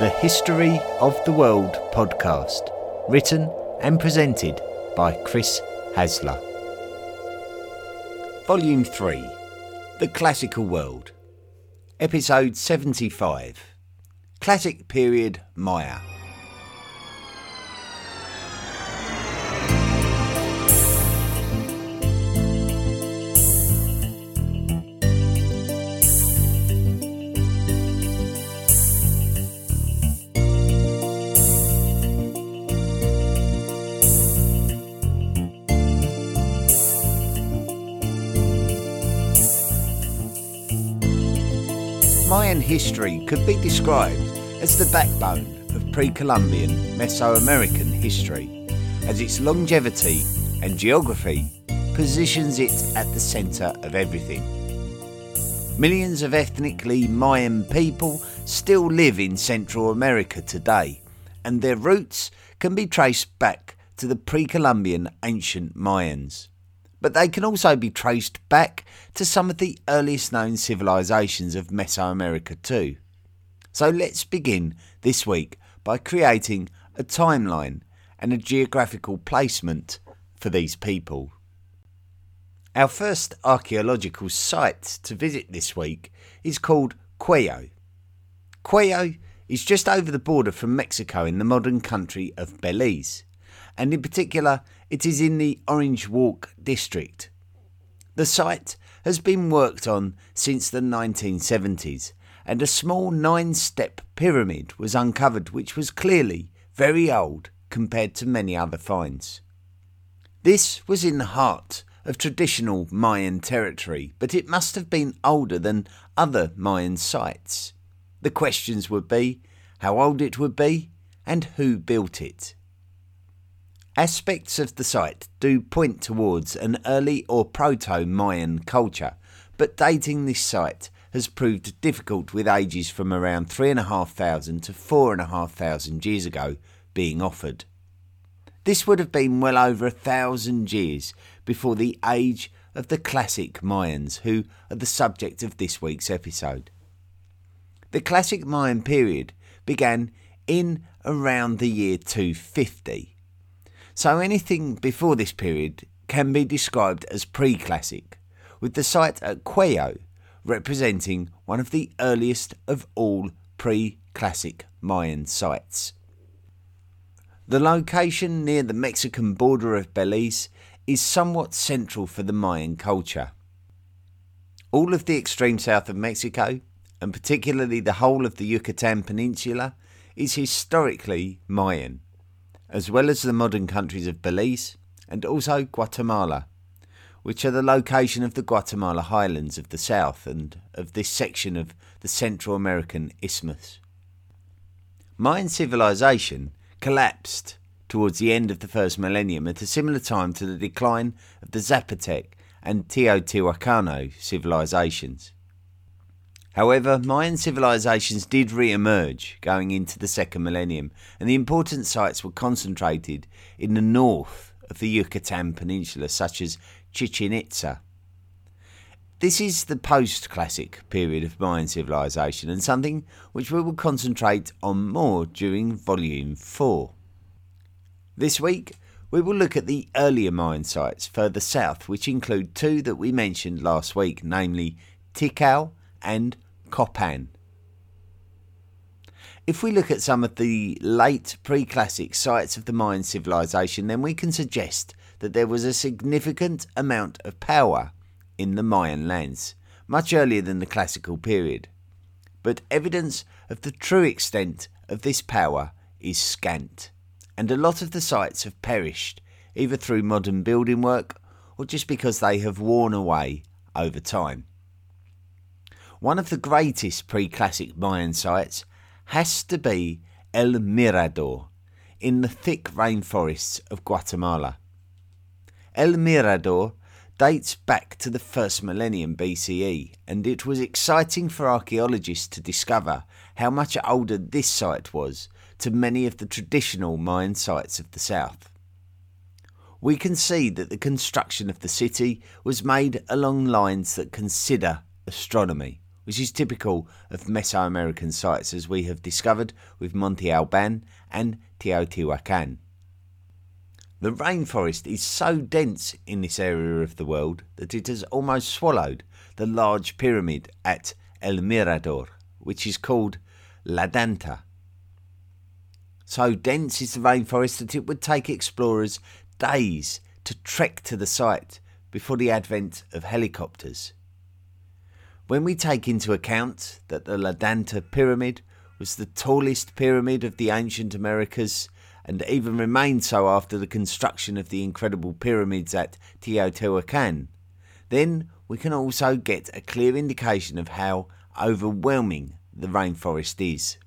the History of the World podcast, written and presented by Chris Hasler. Volume 3 The Classical World, Episode 75 Classic Period Maya. History could be described as the backbone of pre Columbian Mesoamerican history, as its longevity and geography positions it at the centre of everything. Millions of ethnically Mayan people still live in Central America today, and their roots can be traced back to the pre Columbian ancient Mayans but they can also be traced back to some of the earliest known civilizations of Mesoamerica too. So let's begin this week by creating a timeline and a geographical placement for these people. Our first archaeological site to visit this week is called Cuello. Cuello is just over the border from Mexico in the modern country of Belize, and in particular it is in the Orange Walk district. The site has been worked on since the 1970s, and a small nine step pyramid was uncovered, which was clearly very old compared to many other finds. This was in the heart of traditional Mayan territory, but it must have been older than other Mayan sites. The questions would be how old it would be and who built it. Aspects of the site do point towards an early or proto Mayan culture, but dating this site has proved difficult with ages from around 3,500 to 4,500 years ago being offered. This would have been well over a thousand years before the age of the classic Mayans, who are the subject of this week's episode. The classic Mayan period began in around the year 250 so anything before this period can be described as pre classic, with the site at Cuello representing one of the earliest of all pre classic Mayan sites. The location near the Mexican border of Belize is somewhat central for the Mayan culture. All of the extreme south of Mexico, and particularly the whole of the Yucatan Peninsula, is historically Mayan as well as the modern countries of Belize and also Guatemala, which are the location of the Guatemala highlands of the south and of this section of the Central American isthmus. Mayan civilization collapsed towards the end of the first millennium at a similar time to the decline of the Zapotec and Teotihuacano civilizations. However, Mayan civilizations did re emerge going into the second millennium, and the important sites were concentrated in the north of the Yucatan Peninsula, such as Chichen Itza. This is the post classic period of Mayan civilization, and something which we will concentrate on more during Volume 4. This week, we will look at the earlier Mayan sites further south, which include two that we mentioned last week, namely Tikal and Copan. If we look at some of the late pre classic sites of the Mayan civilization, then we can suggest that there was a significant amount of power in the Mayan lands, much earlier than the classical period. But evidence of the true extent of this power is scant, and a lot of the sites have perished either through modern building work or just because they have worn away over time. One of the greatest pre classic Mayan sites has to be El Mirador in the thick rainforests of Guatemala. El Mirador dates back to the first millennium BCE, and it was exciting for archaeologists to discover how much older this site was to many of the traditional Mayan sites of the south. We can see that the construction of the city was made along lines that consider astronomy which is typical of Mesoamerican sites as we have discovered with Monte Alban and Teotihuacan. The rainforest is so dense in this area of the world that it has almost swallowed the large pyramid at El Mirador, which is called La Danta. So dense is the rainforest that it would take explorers days to trek to the site before the advent of helicopters. When we take into account that the La Danta Pyramid was the tallest pyramid of the ancient Americas and even remained so after the construction of the incredible pyramids at Teotihuacan, then we can also get a clear indication of how overwhelming the rainforest is.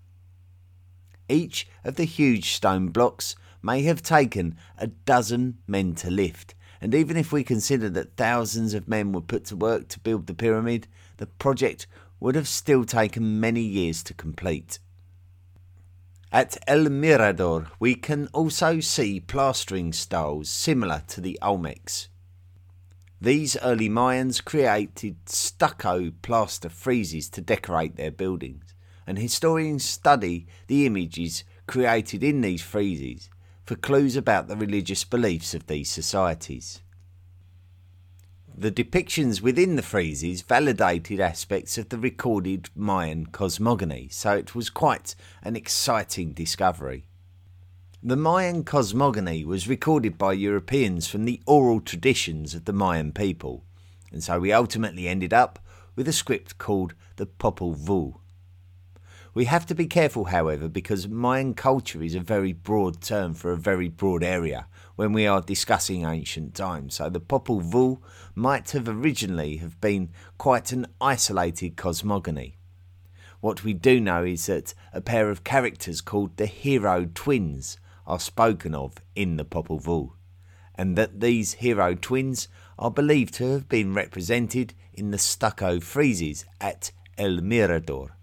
Each of the huge stone blocks may have taken a dozen men to lift, and even if we consider that thousands of men were put to work to build the pyramid, the project would have still taken many years to complete. At El Mirador, we can also see plastering styles similar to the Olmecs. These early Mayans created stucco plaster friezes to decorate their buildings, and historians study the images created in these friezes for clues about the religious beliefs of these societies. The depictions within the friezes validated aspects of the recorded Mayan cosmogony, so it was quite an exciting discovery. The Mayan cosmogony was recorded by Europeans from the oral traditions of the Mayan people, and so we ultimately ended up with a script called the Popol Vuh. We have to be careful, however, because Mayan culture is a very broad term for a very broad area when we are discussing ancient times. So the Popol Vuh might have originally have been quite an isolated cosmogony. What we do know is that a pair of characters called the hero twins are spoken of in the Popol Vuh, and that these hero twins are believed to have been represented in the stucco friezes at El Mirador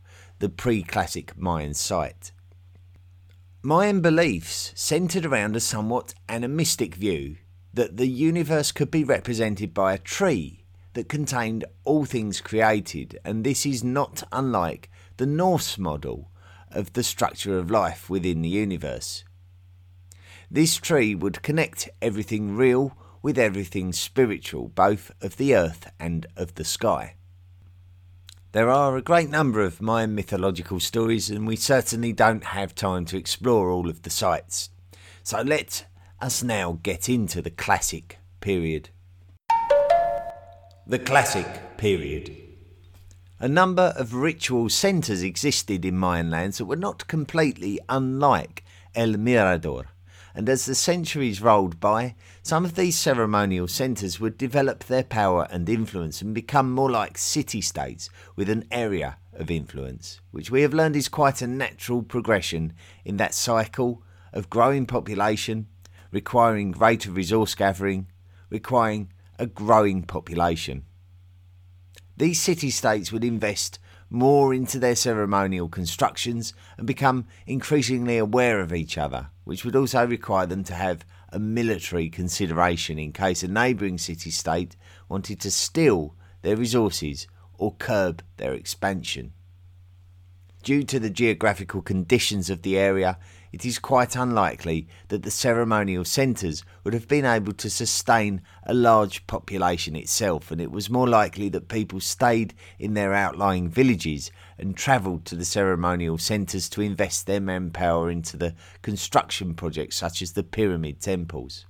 the pre classic Mayan site. Mayan beliefs centered around a somewhat animistic view that the universe could be represented by a tree that contained all things created, and this is not unlike the Norse model of the structure of life within the universe. This tree would connect everything real with everything spiritual, both of the earth and of the sky. There are a great number of Mayan mythological stories, and we certainly don't have time to explore all of the sites. So let us now get into the classic period. The classic period. A number of ritual centres existed in Mayan lands that were not completely unlike El Mirador and as the centuries rolled by, some of these ceremonial centres would develop their power and influence and become more like city states with an area of influence, which we have learned is quite a natural progression in that cycle of growing population, requiring greater resource gathering, requiring a growing population. These city states would invest more into their ceremonial constructions and become increasingly aware of each other, which would also require them to have a military consideration in case a neighbouring city state wanted to steal their resources or curb their expansion. Due to the geographical conditions of the area, it is quite unlikely that the ceremonial centres would have been able to sustain a large population itself, and it was more likely that people stayed in their outlying villages and travelled to the ceremonial centres to invest their manpower into the construction projects such as the pyramid temples.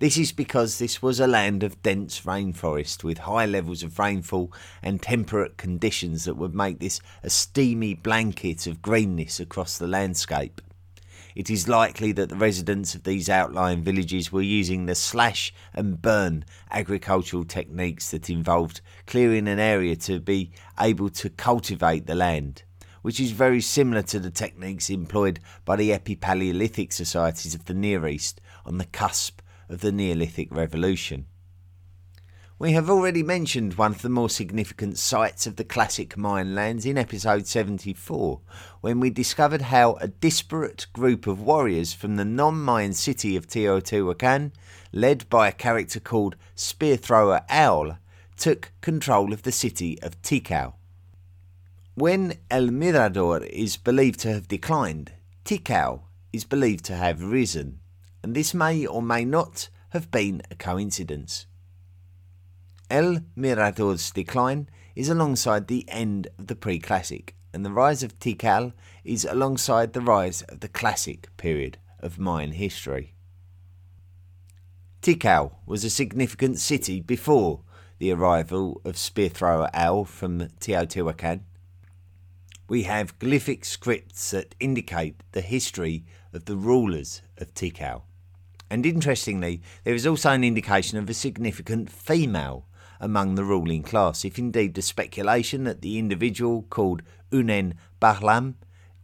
This is because this was a land of dense rainforest with high levels of rainfall and temperate conditions that would make this a steamy blanket of greenness across the landscape. It is likely that the residents of these outlying villages were using the slash and burn agricultural techniques that involved clearing an area to be able to cultivate the land, which is very similar to the techniques employed by the Epipaleolithic societies of the Near East on the cusp of the Neolithic Revolution. We have already mentioned one of the more significant sites of the classic Mayan lands in episode 74, when we discovered how a disparate group of warriors from the non Mayan city of Teotihuacan, led by a character called Spearthrower Owl, took control of the city of Tikal. When El Mirador is believed to have declined, Tikal is believed to have risen, and this may or may not have been a coincidence. El Mirador's decline is alongside the end of the pre classic, and the rise of Tikal is alongside the rise of the classic period of Mayan history. Tikal was a significant city before the arrival of spear thrower Owl from Teotihuacan. We have glyphic scripts that indicate the history of the rulers of Tikal. And interestingly, there is also an indication of a significant female among the ruling class, if indeed the speculation that the individual called Unen Bahlam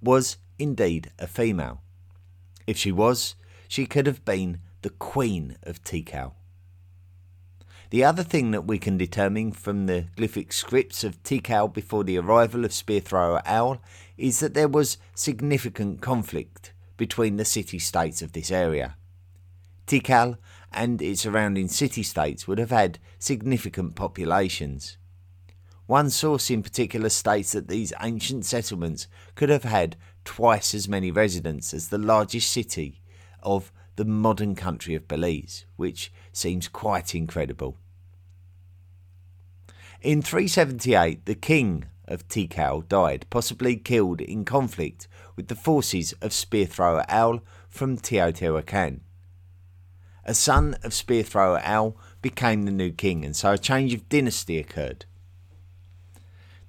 was indeed a female. If she was, she could have been the Queen of Tikal. The other thing that we can determine from the glyphic scripts of Tikal before the arrival of spear thrower Owl is that there was significant conflict between the city states of this area. Tikal and its surrounding city states would have had significant populations. One source in particular states that these ancient settlements could have had twice as many residents as the largest city of the modern country of Belize, which seems quite incredible. In 378, the king of Tikal died, possibly killed in conflict with the forces of spear thrower Owl from Teotihuacan. A son of spear thrower Owl became the new king, and so a change of dynasty occurred.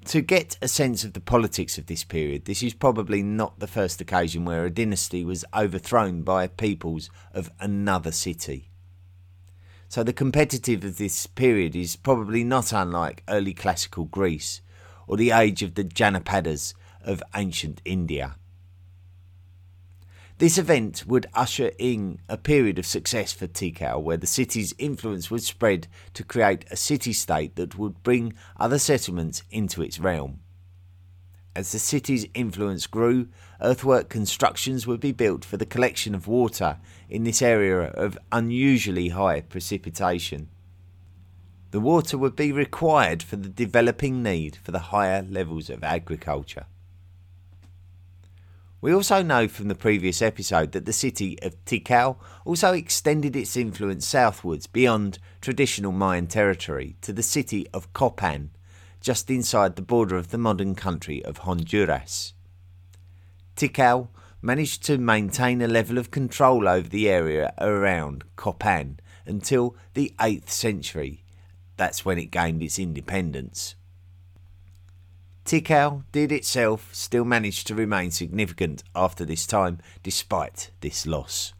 To get a sense of the politics of this period, this is probably not the first occasion where a dynasty was overthrown by peoples of another city. So the competitive of this period is probably not unlike early classical Greece or the age of the Janapadas of ancient India. This event would usher in a period of success for Tikal, where the city's influence would spread to create a city state that would bring other settlements into its realm. As the city's influence grew, earthwork constructions would be built for the collection of water in this area of unusually high precipitation. The water would be required for the developing need for the higher levels of agriculture. We also know from the previous episode that the city of Tikal also extended its influence southwards beyond traditional Mayan territory to the city of Copan, just inside the border of the modern country of Honduras. Tikal managed to maintain a level of control over the area around Copan until the 8th century. That's when it gained its independence. Tikal did itself still manage to remain significant after this time, despite this loss.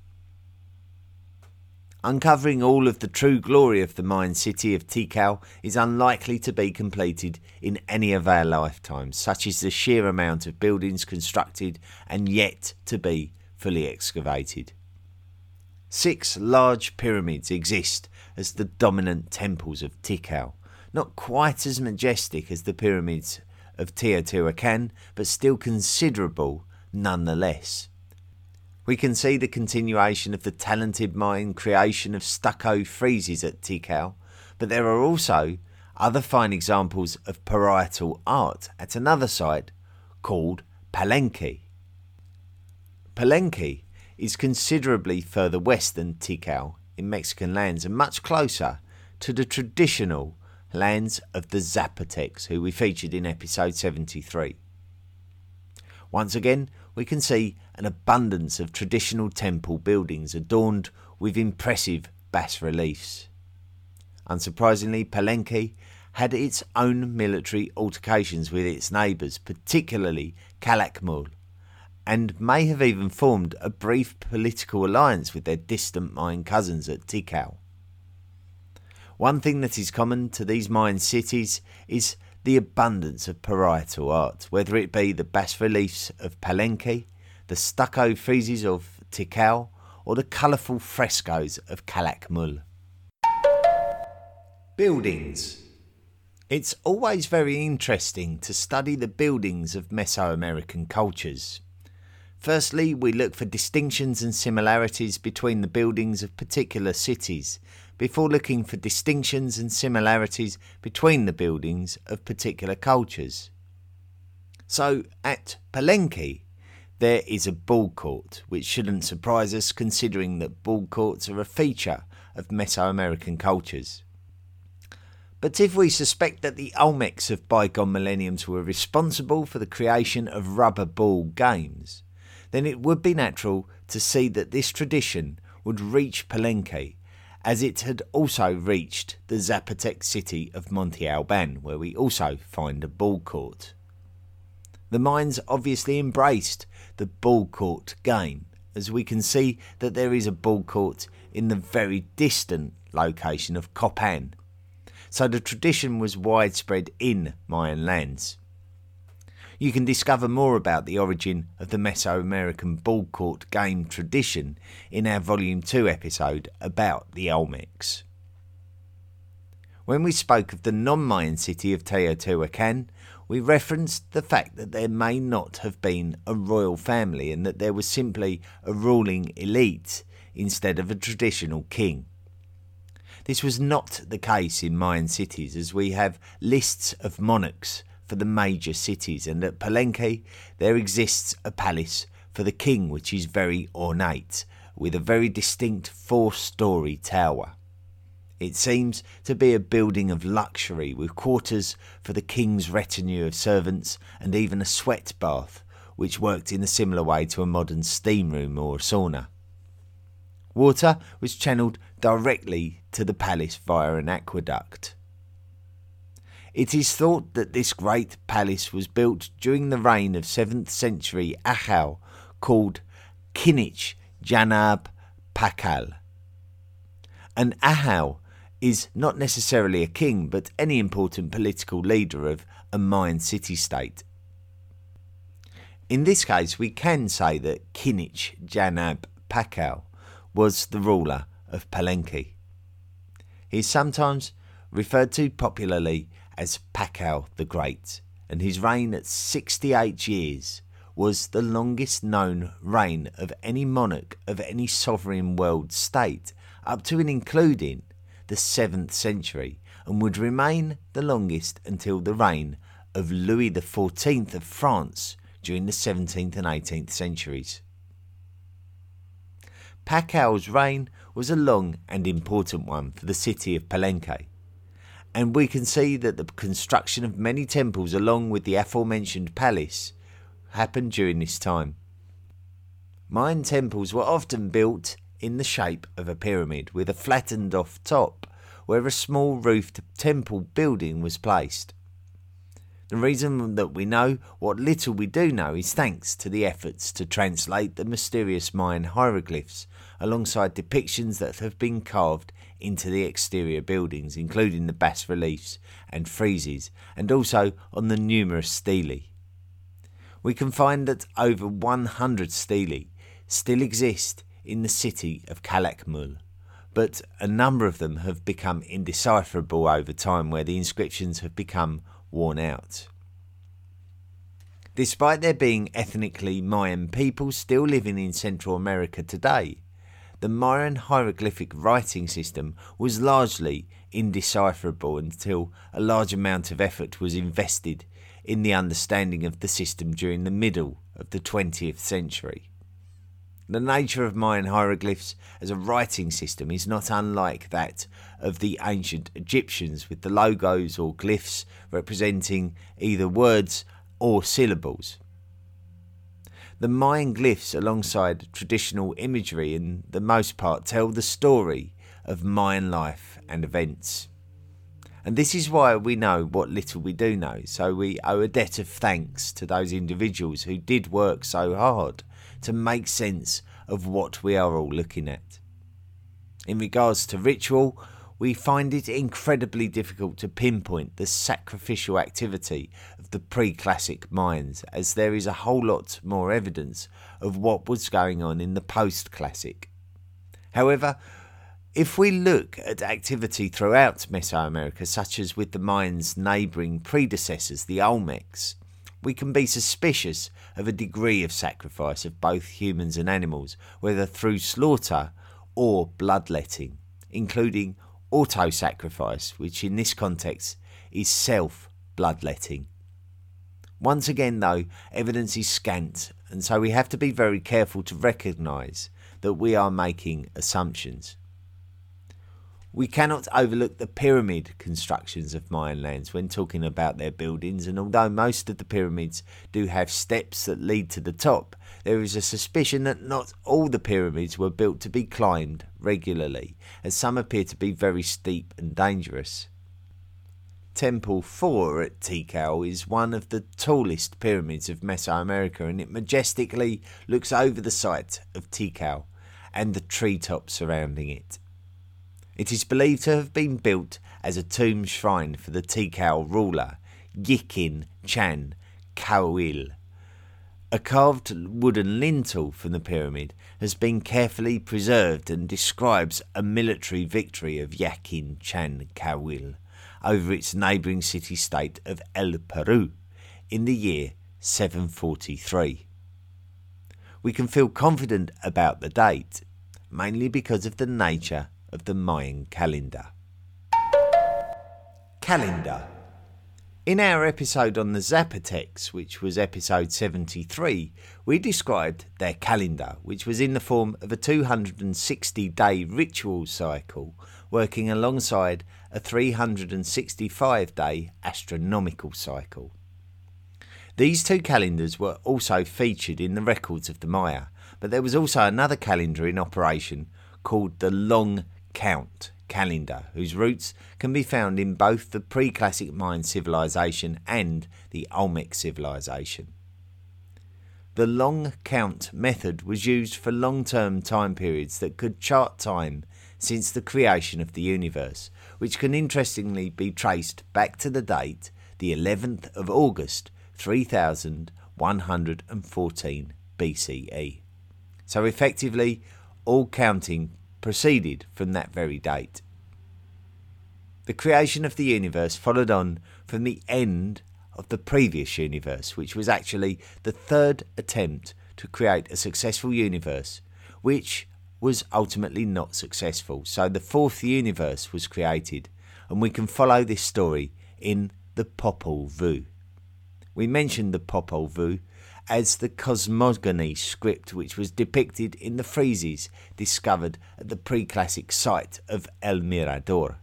Uncovering all of the true glory of the Mayan city of Tikal is unlikely to be completed in any of our lifetimes, such is the sheer amount of buildings constructed and yet to be fully excavated. Six large pyramids exist as the dominant temples of Tikal, not quite as majestic as the pyramids of Teotihuacan, but still considerable nonetheless. We can see the continuation of the talented Mayan creation of stucco friezes at Tikal, but there are also other fine examples of parietal art at another site called Palenque. Palenque is considerably further west than Tikal in Mexican lands and much closer to the traditional lands of the Zapotecs, who we featured in episode 73. Once again, we can see an abundance of traditional temple buildings adorned with impressive bas reliefs. Unsurprisingly, Palenque had its own military altercations with its neighbours, particularly Calakmul, and may have even formed a brief political alliance with their distant Mayan cousins at Tikal. One thing that is common to these Mayan cities is the abundance of parietal art, whether it be the bas reliefs of Palenque, the stucco friezes of Tikal, or the colourful frescoes of Calakmul. Buildings. It's always very interesting to study the buildings of Mesoamerican cultures. Firstly, we look for distinctions and similarities between the buildings of particular cities before looking for distinctions and similarities between the buildings of particular cultures. So at Palenque, there is a ball court, which shouldn't surprise us considering that ball courts are a feature of Mesoamerican cultures. But if we suspect that the Olmecs of bygone millenniums were responsible for the creation of rubber ball games, then it would be natural to see that this tradition would reach Palenque, as it had also reached the Zapotec city of Monte Alban, where we also find a ball court. The Mayans obviously embraced the ball court game, as we can see that there is a ball court in the very distant location of Copan, so the tradition was widespread in Mayan lands. You can discover more about the origin of the Mesoamerican ball court game tradition in our Volume 2 episode about the Olmecs. When we spoke of the non Mayan city of Teotihuacan, we referenced the fact that there may not have been a royal family and that there was simply a ruling elite instead of a traditional king. This was not the case in Mayan cities, as we have lists of monarchs for the major cities, and at Palenque there exists a palace for the king, which is very ornate, with a very distinct four story tower. It seems to be a building of luxury with quarters for the king's retinue of servants and even a sweat bath, which worked in a similar way to a modern steam room or sauna. Water was channeled directly to the palace via an aqueduct. It is thought that this great palace was built during the reign of 7th century Ahau called Kinich Janab Pakal. An Ahau is not necessarily a king, but any important political leader of a Mayan city state. In this case, we can say that Kinich Janab Pakal was the ruler of Palenque. He is sometimes referred to popularly as Pakal the Great, and his reign at 68 years was the longest known reign of any monarch of any sovereign world state, up to and including the 7th century, and would remain the longest until the reign of Louis XIV of France during the 17th and 18th centuries. Pakal's reign was a long and important one for the city of Palenque, and we can see that the construction of many temples along with the aforementioned palace happened during this time. Mayan temples were often built in the shape of a pyramid with a flattened off top where a small roofed temple building was placed. The reason that we know what little we do know is thanks to the efforts to translate the mysterious Mayan hieroglyphs alongside depictions that have been carved into the exterior buildings, including the bas reliefs and friezes, and also on the numerous stelae. We can find that over 100 stelae still exist in the city of Calakmul, but a number of them have become indecipherable over time where the inscriptions have become worn out. Despite there being ethnically Mayan people still living in Central America today, the Mayan hieroglyphic writing system was largely indecipherable until a large amount of effort was invested in the understanding of the system during the middle of the 20th century. The nature of Mayan hieroglyphs as a writing system is not unlike that of the ancient Egyptians, with the logos or glyphs representing either words or syllables. The Mayan glyphs, alongside traditional imagery, in the most part tell the story of Mayan life and events. And this is why we know what little we do know, so we owe a debt of thanks to those individuals who did work so hard to make sense of what we are all looking at. In regards to ritual, we find it incredibly difficult to pinpoint the sacrificial activity of the pre classic Mayans, as there is a whole lot more evidence of what was going on in the post classic. However, if we look at activity throughout Mesoamerica, such as with the Mayans' neighbouring predecessors, the Olmecs, we can be suspicious of a degree of sacrifice of both humans and animals, whether through slaughter or bloodletting, including auto sacrifice, which in this context is self bloodletting. Once again, though, evidence is scant, and so we have to be very careful to recognise that we are making assumptions. We cannot overlook the pyramid constructions of Mayan lands when talking about their buildings, and although most of the pyramids do have steps that lead to the top, there is a suspicion that not all the pyramids were built to be climbed regularly, as some appear to be very steep and dangerous. Temple 4 at Tikal is one of the tallest pyramids of Mesoamerica and it majestically looks over the site of Tikal and the treetops surrounding it. It is believed to have been built as a tomb shrine for the Tikal ruler, Yikin Chan Kawil. A carved wooden lintel from the pyramid has been carefully preserved and describes a military victory of Yikin Chan Kawil over its neighbouring city state of El Peru in the year 743. We can feel confident about the date, mainly because of the nature of the Mayan calendar. Calendar. In our episode on the Zapotecs, which was episode 73, we described their calendar, which was in the form of a 260 day ritual cycle working alongside a 365 day astronomical cycle. These two calendars were also featured in the records of the Maya, but there was also another calendar in operation called the Long Count calendar, whose roots can be found in both the pre classic Mayan civilization and the Olmec civilization. The long count method was used for long term time periods that could chart time since the creation of the universe, which can interestingly be traced back to the date, the 11th of August 3114 BCE. So effectively, all counting proceeded from that very date. The creation of the universe followed on from the end of the previous universe, which was actually the third attempt to create a successful universe, which was ultimately not successful. So the fourth universe was created, and we can follow this story in the Popol Vuh. We mentioned the Popol Vuh as the cosmogony script which was depicted in the friezes discovered at the pre-classic site of El Mirador.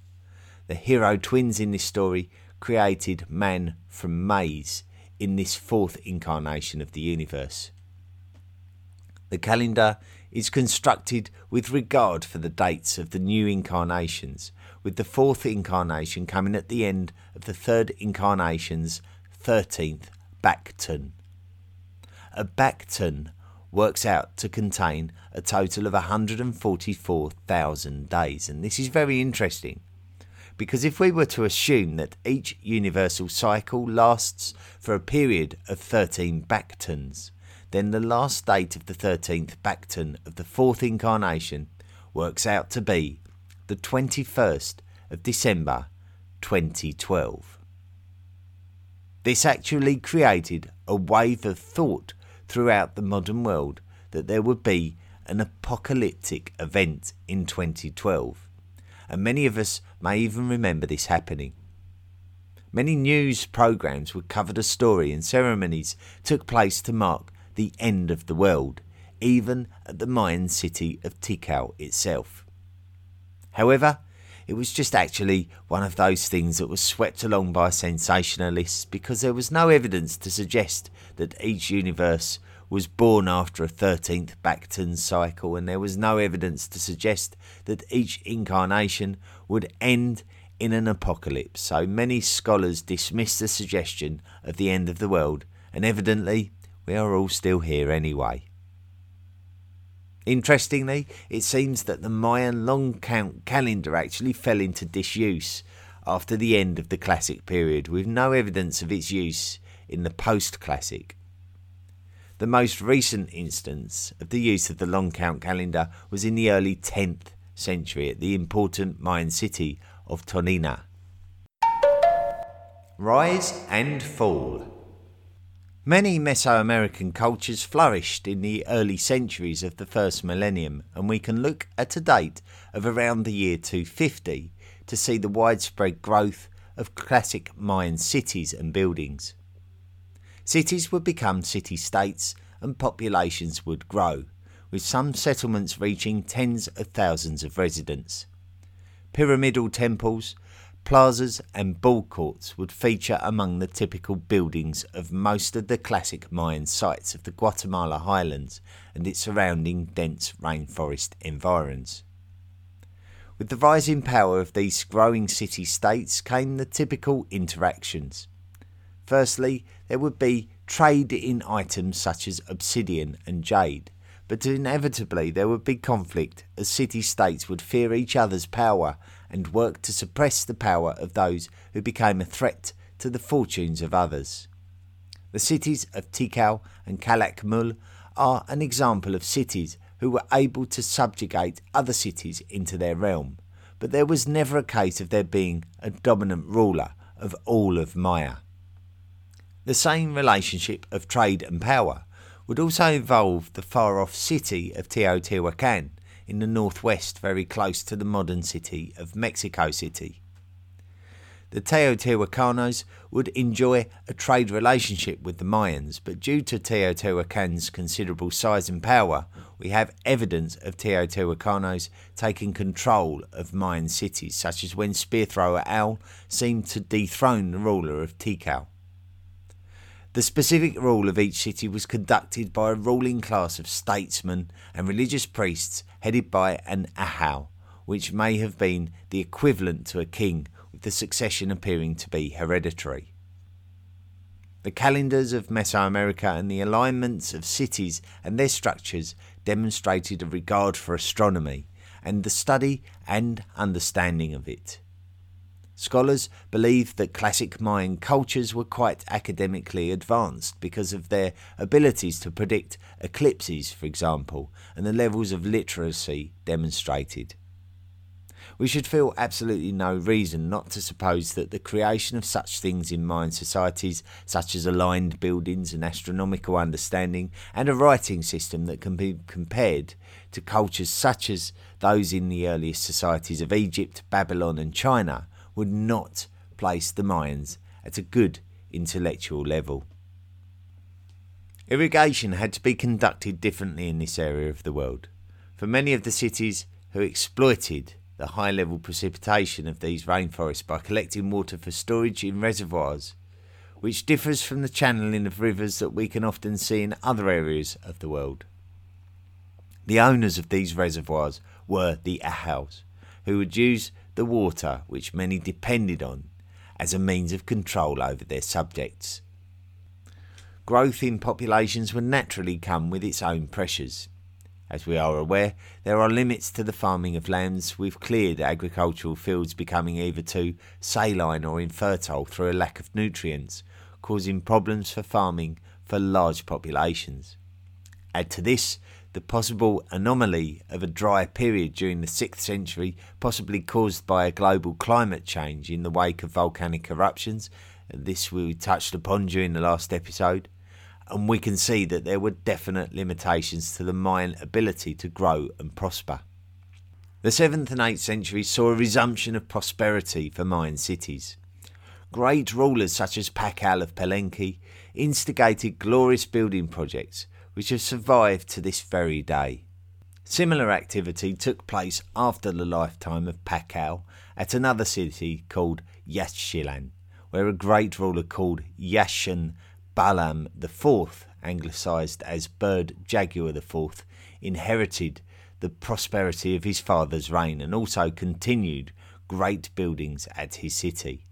The hero twins in this story created man from maize in this fourth incarnation of the universe. The calendar is constructed with regard for the dates of the new incarnations, with the fourth incarnation coming at the end of the third incarnation's 13th Baktun. A Baktun works out to contain a total of 144,000 days, and this is very interesting because if we were to assume that each universal cycle lasts for a period of 13 Baktuns, then the last date of the 13th Baktun of the fourth incarnation works out to be the 21st of December 2012. This actually created a wave of thought throughout the modern world that there would be an apocalyptic event in 2012, and many of us may even remember this happening. Many news programs would cover the story, and ceremonies took place to mark the end of the world, even at the Mayan city of Tikal itself. However, it was just actually one of those things that was swept along by sensationalists because there was no evidence to suggest that each universe was born after a 13th Baktun cycle, and there was no evidence to suggest that each incarnation would end in an apocalypse. So many scholars dismissed the suggestion of the end of the world, and evidently we are all still here anyway. Interestingly, it seems that the Mayan long count calendar actually fell into disuse after the end of the Classic period, with no evidence of its use in the post Classic. The most recent instance of the use of the long count calendar was in the early 10th century at the important Mayan city of Tonina. Rise and Fall Many Mesoamerican cultures flourished in the early centuries of the first millennium, and we can look at a date of around the year 250 to see the widespread growth of classic Mayan cities and buildings. Cities would become city states and populations would grow, with some settlements reaching tens of thousands of residents. Pyramidal temples, plazas, and ball courts would feature among the typical buildings of most of the classic Mayan sites of the Guatemala highlands and its surrounding dense rainforest environs. With the rising power of these growing city states came the typical interactions. Firstly, there would be trade in items such as obsidian and jade, but inevitably there would be conflict as city states would fear each other's power and work to suppress the power of those who became a threat to the fortunes of others. The cities of Tikal and Calakmul are an example of cities who were able to subjugate other cities into their realm, but there was never a case of there being a dominant ruler of all of Maya. The same relationship of trade and power would also involve the far off city of Teotihuacan in the northwest, very close to the modern city of Mexico City. The Teotihuacanos would enjoy a trade relationship with the Mayans, but due to Teotihuacan's considerable size and power, we have evidence of Teotihuacanos taking control of Mayan cities, such as when spear thrower Owl seemed to dethrone the ruler of Tikal. The specific rule of each city was conducted by a ruling class of statesmen and religious priests headed by an ahau, which may have been the equivalent to a king, with the succession appearing to be hereditary. The calendars of Mesoamerica and the alignments of cities and their structures demonstrated a regard for astronomy and the study and understanding of it. Scholars believe that classic Mayan cultures were quite academically advanced because of their abilities to predict eclipses, for example, and the levels of literacy demonstrated. We should feel absolutely no reason not to suppose that the creation of such things in Mayan societies, such as aligned buildings and astronomical understanding, and a writing system that can be compared to cultures such as those in the earliest societies of Egypt, Babylon, and China, would not place the Mayans at a good intellectual level. Irrigation had to be conducted differently in this area of the world. For many of the cities who exploited the high level precipitation of these rainforests by collecting water for storage in reservoirs, which differs from the channeling of rivers that we can often see in other areas of the world. The owners of these reservoirs were the Ahaus, who would use the water which many depended on as a means of control over their subjects. Growth in populations would naturally come with its own pressures. As we are aware, there are limits to the farming of lands with cleared agricultural fields becoming either too saline or infertile through a lack of nutrients, causing problems for farming for large populations. Add to this the possible anomaly of a dry period during the 6th century, possibly caused by a global climate change in the wake of volcanic eruptions. This we touched upon during the last episode. And we can see that there were definite limitations to the Mayan ability to grow and prosper. The 7th and 8th centuries saw a resumption of prosperity for Mayan cities. Great rulers such as Pakal of Palenque instigated glorious building projects which have survived to this very day. Similar activity took place after the lifetime of Pakal at another city called Yaxchilan, where a great ruler called Yaxan Balam IV, anglicised as Bird Jaguar IV, inherited the prosperity of his father's reign and also continued great buildings at his city.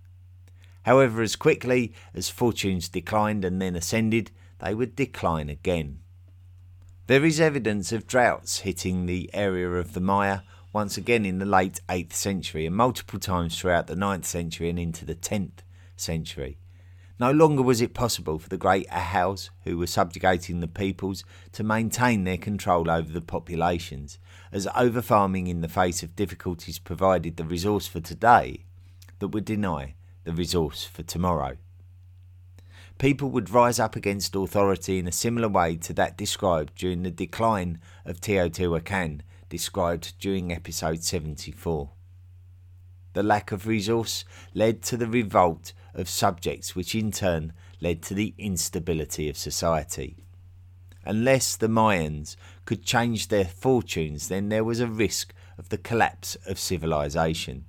However, as quickly as fortunes declined and then ascended, they would decline again. There is evidence of droughts hitting the area of the Maya once again in the late 8th century and multiple times throughout the 9th century and into the 10th century. No longer was it possible for the great Ahaus, who were subjugating the peoples, to maintain their control over the populations, as overfarming in the face of difficulties provided the resource for today that would deny the resource for tomorrow people would rise up against authority in a similar way to that described during the decline of Teotihuacan, described during episode 74. The lack of resource led to the revolt of subjects, which in turn led to the instability of society. Unless the Mayans could change their fortunes, then there was a risk of the collapse of civilization.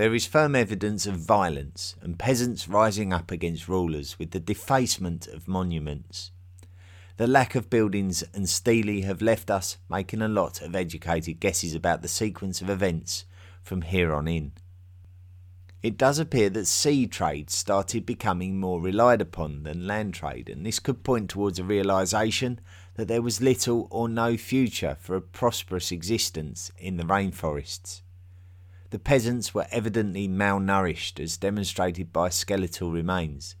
There is firm evidence of violence and peasants rising up against rulers with the defacement of monuments. The lack of buildings and stele have left us making a lot of educated guesses about the sequence of events from here on in. It does appear that sea trade started becoming more relied upon than land trade, and this could point towards a realization that there was little or no future for a prosperous existence in the rainforests. The peasants were evidently malnourished, as demonstrated by skeletal remains,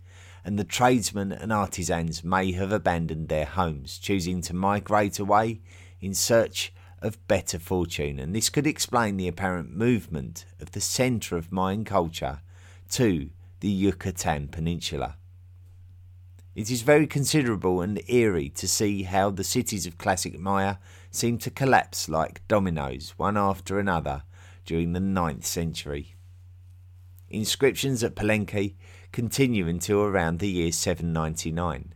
and the tradesmen and artisans may have abandoned their homes, choosing to migrate away in search of better fortune, and this could explain the apparent movement of the centre of Mayan culture to the Yucatan Peninsula. It is very considerable and eerie to see how the cities of classic Maya seem to collapse like dominoes, one after another, during the ninth century. Inscriptions at Palenque continue until around the year 799.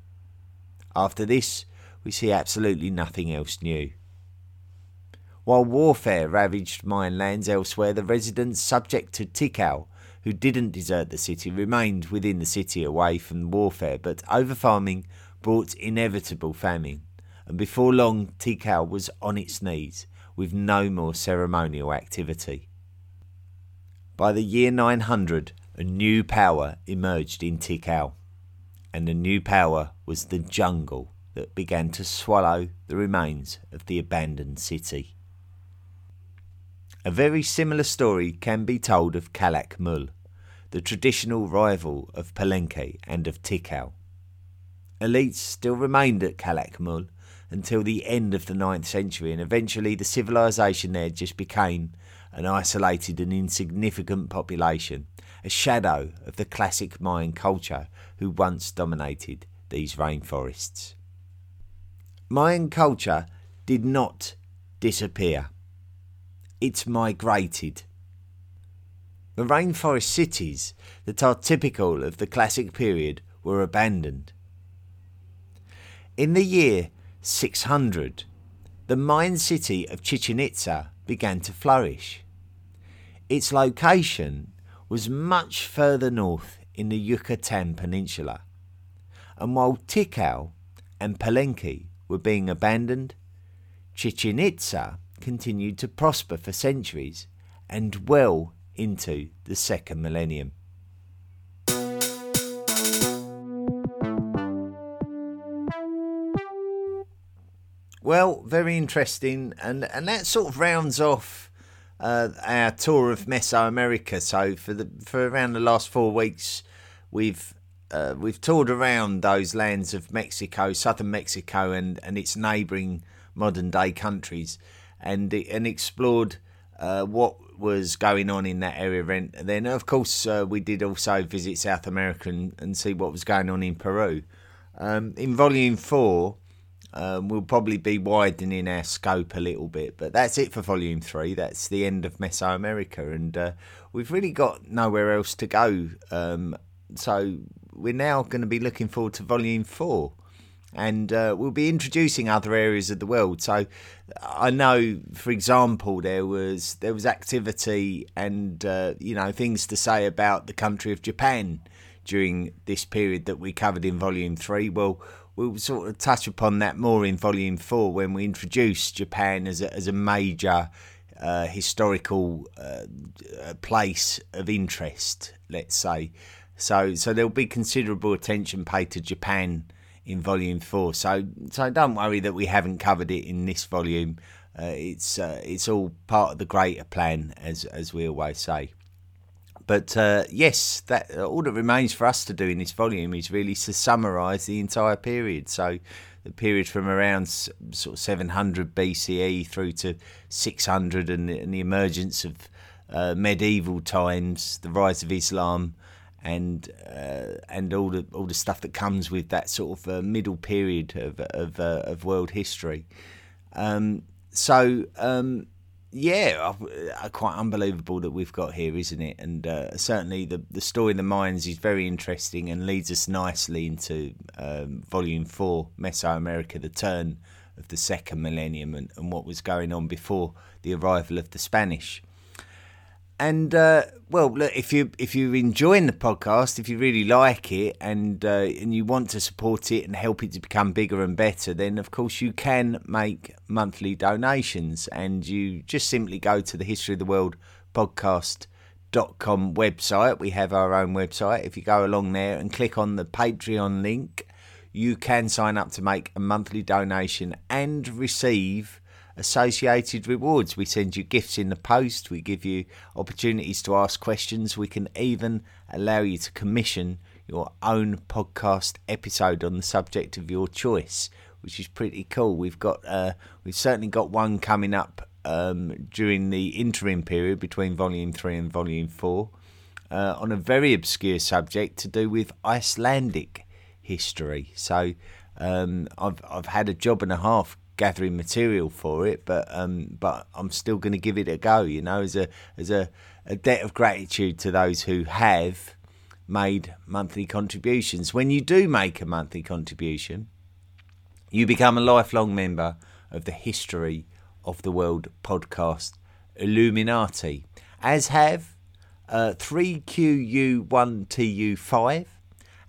After this, we see absolutely nothing else new. While warfare ravaged Mayan lands elsewhere, the residents subject to Tikal, who didn't desert the city, remained within the city away from warfare, but overfarming brought inevitable famine, and before long Tikal was on its knees, with no more ceremonial activity. By the year 900, a new power emerged in Tikal, and the new power was the jungle that began to swallow the remains of the abandoned city. A very similar story can be told of Calakmul, the traditional rival of Palenque and of Tikal. Elites still remained at Calakmul until the end of the ninth century, and eventually the civilization there just became an isolated and insignificant population, a shadow of the classic Mayan culture who once dominated these rainforests. Mayan culture did not disappear, it migrated. The rainforest cities that are typical of the classic period were abandoned. In the year 600, the Mayan city of Chichen Itza began to flourish. Its location was much further north in the Yucatan Peninsula, and while Tikal and Palenque were being abandoned, Chichen Itza continued to prosper for centuries and well into the second millennium. Well, very interesting, and, and that sort of rounds off uh, our tour of Mesoamerica. So for the for around the last four weeks, we've uh, we've toured around those lands of Mexico, southern Mexico, and, and its neighbouring modern day countries, and and explored uh, what was going on in that area. And then, of course, uh, we did also visit South America and, and, see what was going on in Peru. Um, in Volume Four, um, we'll probably be widening our scope a little bit, but that's it for Volume 3. That's the end of Mesoamerica, and uh, we've really got nowhere else to go. Um, so we're now going to be looking forward to Volume 4. And uh, we'll be introducing other areas of the world. So I know, for example, there was there was activity and uh, you know things to say about the country of Japan during this period that we covered in Volume Three. Well, we'll sort of touch upon that more in volume four when we introduce Japan as a, as a major uh, historical uh, place of interest, let's say. So, so there'll be considerable attention paid to Japan in volume four. So, so don't worry that we haven't covered it in this volume. Uh, it's uh, it's all part of the greater plan, as as we always say. But uh, yes, that all that remains for us to do in this volume is really to summarise the entire period. So the period from around sort of 700 BCE through to 600 and, and the emergence of uh, medieval times, the rise of Islam, and uh, and all the all the stuff that comes with that sort of uh, middle period of of, uh, of world history. Um, so um, yeah, uh, quite unbelievable that we've got here, isn't it? And uh, certainly the the story in the mines is very interesting and leads us nicely into um, Volume Four, Mesoamerica: The Turn of the Second Millennium, and, and what was going on before the arrival of the Spanish. And uh, well, look, if you if you're enjoying the podcast, if you really like it, and uh, and you want to support it and help it to become bigger and better, then of course you can make monthly donations, and you just simply go to the History of the World podcast.com website. We have our own website. If you go along there and click on the Patreon link, you can sign up to make a monthly donation and receive associated rewards. We send you gifts in the post, we give you opportunities to ask questions, we can even allow you to commission your own podcast episode on the subject of your choice, which is pretty cool. We've got uh, we've certainly got one coming up um, during the interim period between volume three and volume four. Uh, on a very obscure subject to do with Icelandic history. So um, I've I've had a job and a half gathering material for it, but um, but I'm still going to give it a go. You know, as a as a, a debt of gratitude to those who have made monthly contributions. When you do make a monthly contribution, you become a lifelong member of the History of the World podcast Illuminati, as have uh, 3QU1TU5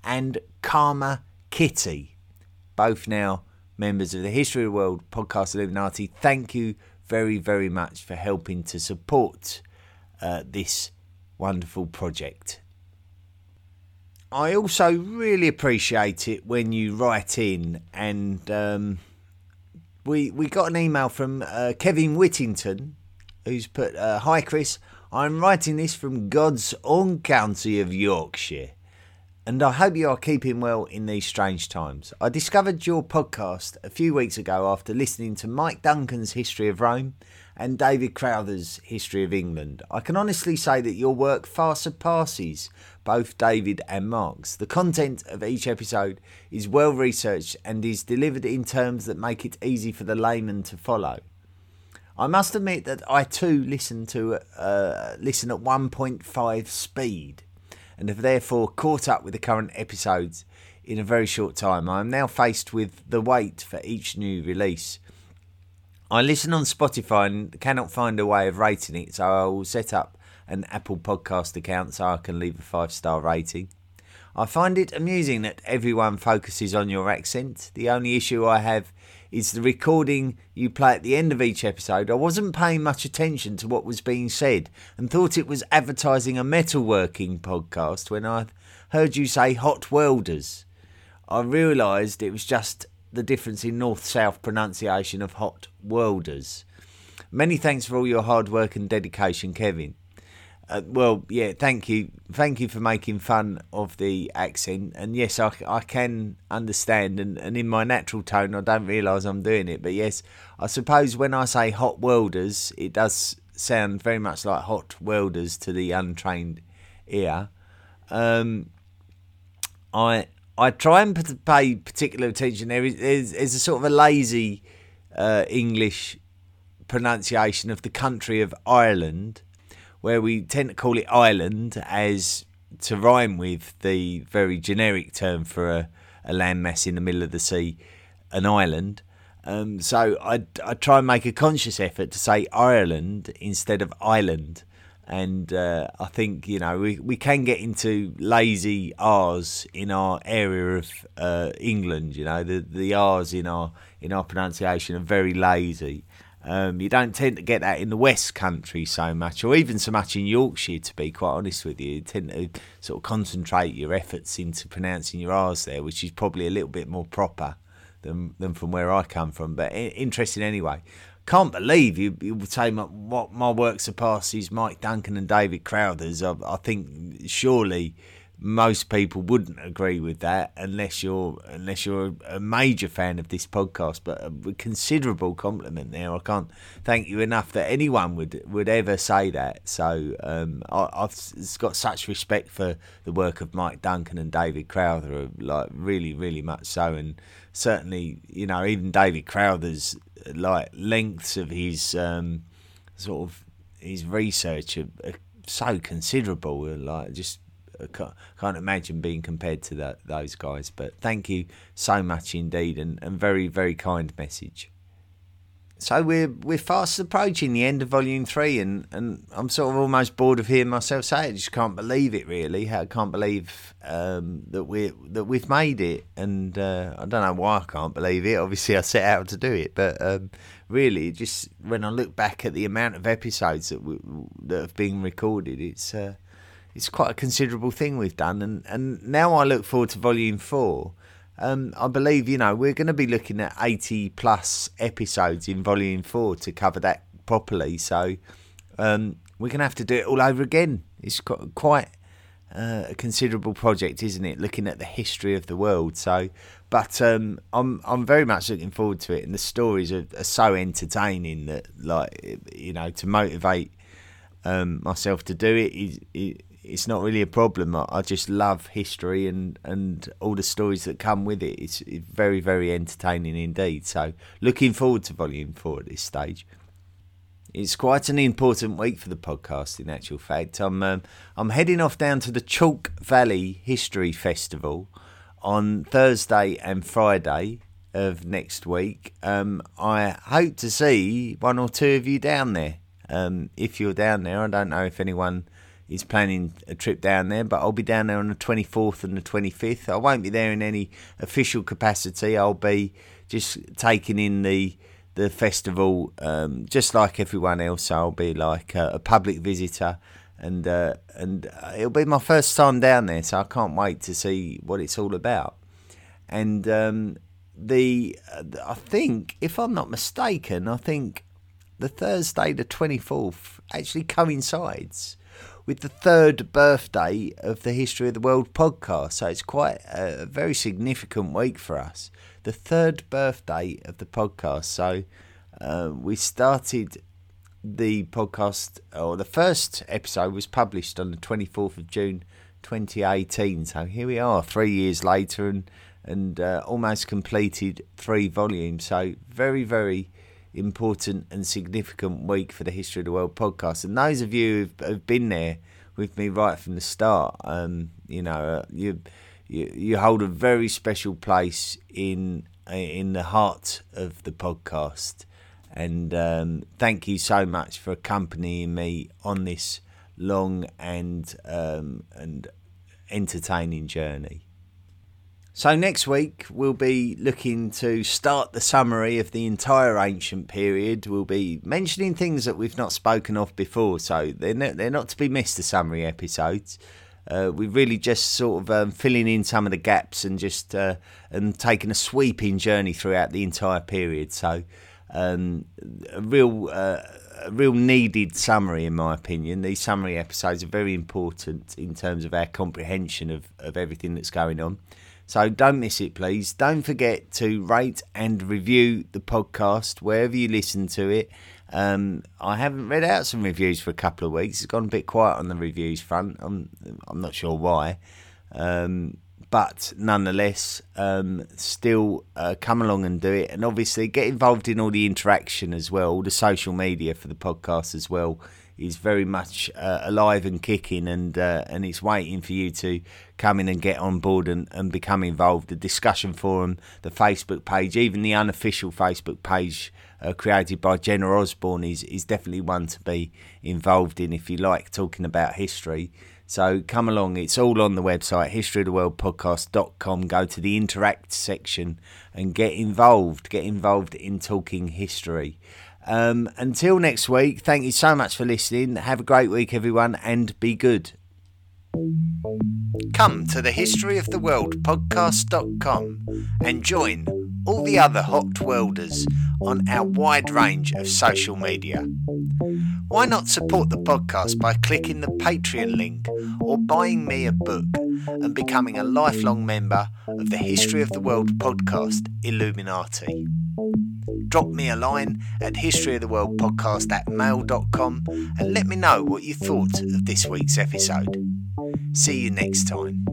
and Karma Kitty, both now members of the History of the World podcast Illuminati, thank you very, very much for helping to support uh, this wonderful project. I also really appreciate it when you write in, and um, we we got an email from uh, Kevin Whittington, who's put, uh, "Hi Chris, I'm writing this from God's own county of Yorkshire and I hope you are keeping well in these strange times. I discovered your podcast a few weeks ago after listening to Mike Duncan's History of Rome and David Crowther's History of England. I can honestly say that your work far surpasses both David and Mark's. The content of each episode is well researched and is delivered in terms that make it easy for the layman to follow. I must admit that I too listen to uh, listen at 1.5 speed and have therefore caught up with the current episodes in a very short time. I am now faced with the wait for each new release. I listen on Spotify and cannot find a way of rating it, so I will set up an Apple Podcast account so I can leave a five star rating. I find it amusing that everyone focuses on your accent. The only issue I have is the recording you play at the end of each episode. I wasn't paying much attention to what was being said and thought it was advertising a metalworking podcast when I heard you say hot welders. I realised it was just the difference in north south pronunciation of hot welders. Many thanks for all your hard work and dedication, Kevin. Uh, well, yeah, thank you, thank you for making fun of the accent. And yes, I, I can understand, and, and in my natural tone, I don't realise I'm doing it. But yes, I suppose when I say hot welders, it does sound very much like hot welders to the untrained ear. Um, I I try and pay particular attention. There is there's, a sort of a lazy uh, English pronunciation of the country of Ireland where we tend to call it Ireland as to rhyme with the very generic term for a, a landmass in the middle of the sea, an island. Um, so I, I try and make a conscious effort to say Ireland instead of island. And uh, I think, you know, we, we can get into lazy R's in our area of uh, England, you know, the, the R's in our, in our pronunciation are very lazy. Um, you don't tend to get that in the West Country so much, or even so much in Yorkshire, to be quite honest with you. You tend to sort of concentrate your efforts into pronouncing your R's there, which is probably a little bit more proper than, than from where I come from. But interesting anyway. Can't believe you, you would say my, what my work surpasses Mike Duncan and David Crowther's. I, I think surely most people wouldn't agree with that unless you're unless you're a major fan of this podcast. But a considerable compliment there. I can't thank you enough that anyone would would ever say that. So um, I, have got such respect for the work of Mike Duncan and David Crowther, like really, really much so, and certainly you know even David Crowther's like lengths of his. Um, sort of his research are, are so considerable. Like just can't, can't imagine being compared to that, those guys. But thank you so much indeed, and, and very very kind message. So we're we're fast approaching the end of volume three, and, and I'm sort of almost bored of hearing myself say it. I just can't believe it, really. I can't believe um, that we that we've made it, and uh, I don't know why I can't believe it. Obviously, I set out to do it, but um, really, just when I look back at the amount of episodes that we, that have been recorded, it's uh, it's quite a considerable thing we've done, and and now I look forward to volume four um, I believe you know we're going to be looking at eighty plus episodes in Volume Four to cover that properly. So um, we're going to have to do it all over again. It's quite uh, a considerable project, isn't it? Looking at the history of the world. So, but um, I'm I'm very much looking forward to it, and the stories are, are so entertaining that like you know to motivate um, myself to do it is, it's not really a problem. I, just love history and, and all the stories that come with it. It's, it's, very, very entertaining indeed. So, looking forward to volume four at this stage. It's quite an important week for the podcast. In actual fact, I'm um, I'm heading off down to the Chalk Valley History Festival on Thursday and Friday of next week. Um, I hope to see one or two of you down there. Um, if you're down there, I don't know if anyone is planning a trip down there, but I'll be down there on the 24th and the 25th. I won't be there in any official capacity. I'll be just taking in the the festival, um, just like everyone else. I'll be like a, a public visitor, and uh, and it'll be my first time down there, so I can't wait to see what it's all about. And um, the uh, I think, if I'm not mistaken, I think the Thursday, the 24th, actually coincides with the third birthday of the History of the World podcast. So it's quite a very significant week for us. The third birthday of the podcast. So uh, we started the podcast, or the first episode was published on the 24th of June 2018. So here we are, three years later, and and uh, almost completed three volumes. So very, very important and significant week for the History of the World podcast. And those of you who've, who've been there with me right from the start, um, you know, uh, you, you you hold a very special place in in the heart of the podcast. And um, thank you so much for accompanying me on this long and um, and entertaining journey. So, next week we'll be looking to start the summary of the entire ancient period. We'll be mentioning things that we've not spoken of before, so they're not, they're not to be missed, the summary episodes. Uh, we're really just sort of um, filling in some of the gaps and just uh, and taking a sweeping journey throughout the entire period. So, um, a real. Uh, a real needed summary, in my opinion. These summary episodes are very important in terms of our comprehension of, of everything that's going on. So don't miss it, please. Don't forget to rate and review the podcast wherever you listen to it. Um, I haven't read out some reviews for a couple of weeks. It's gone a bit quiet on the reviews front. I'm I'm not sure why, um, but nonetheless, um, still uh, come along and do it. And obviously, get involved in all the interaction as well, all the social media for the podcast as well is very much uh, alive and kicking, and uh, and it's waiting for you to come in and get on board and, and become involved. The discussion forum, the Facebook page, even the unofficial Facebook page uh, created by Jenna Osborne is is definitely one to be involved in if you like talking about history. So come along, it's all on the website, historyoftheworldpodcast.com. Go to the interact section and get involved. Get involved in talking history. Um, until next week, thank you so much for listening. Have a great week, everyone, and be good. Come to the History of the World podcast.com and join all the other hot welders on our wide range of social media. Why not support the podcast by clicking the Patreon link or buying me a book and becoming a lifelong member of the History of the World podcast Illuminati? drop me a line at historyoftheworldpodcast at mail.com and let me know what you thought of this week's episode. See you next time.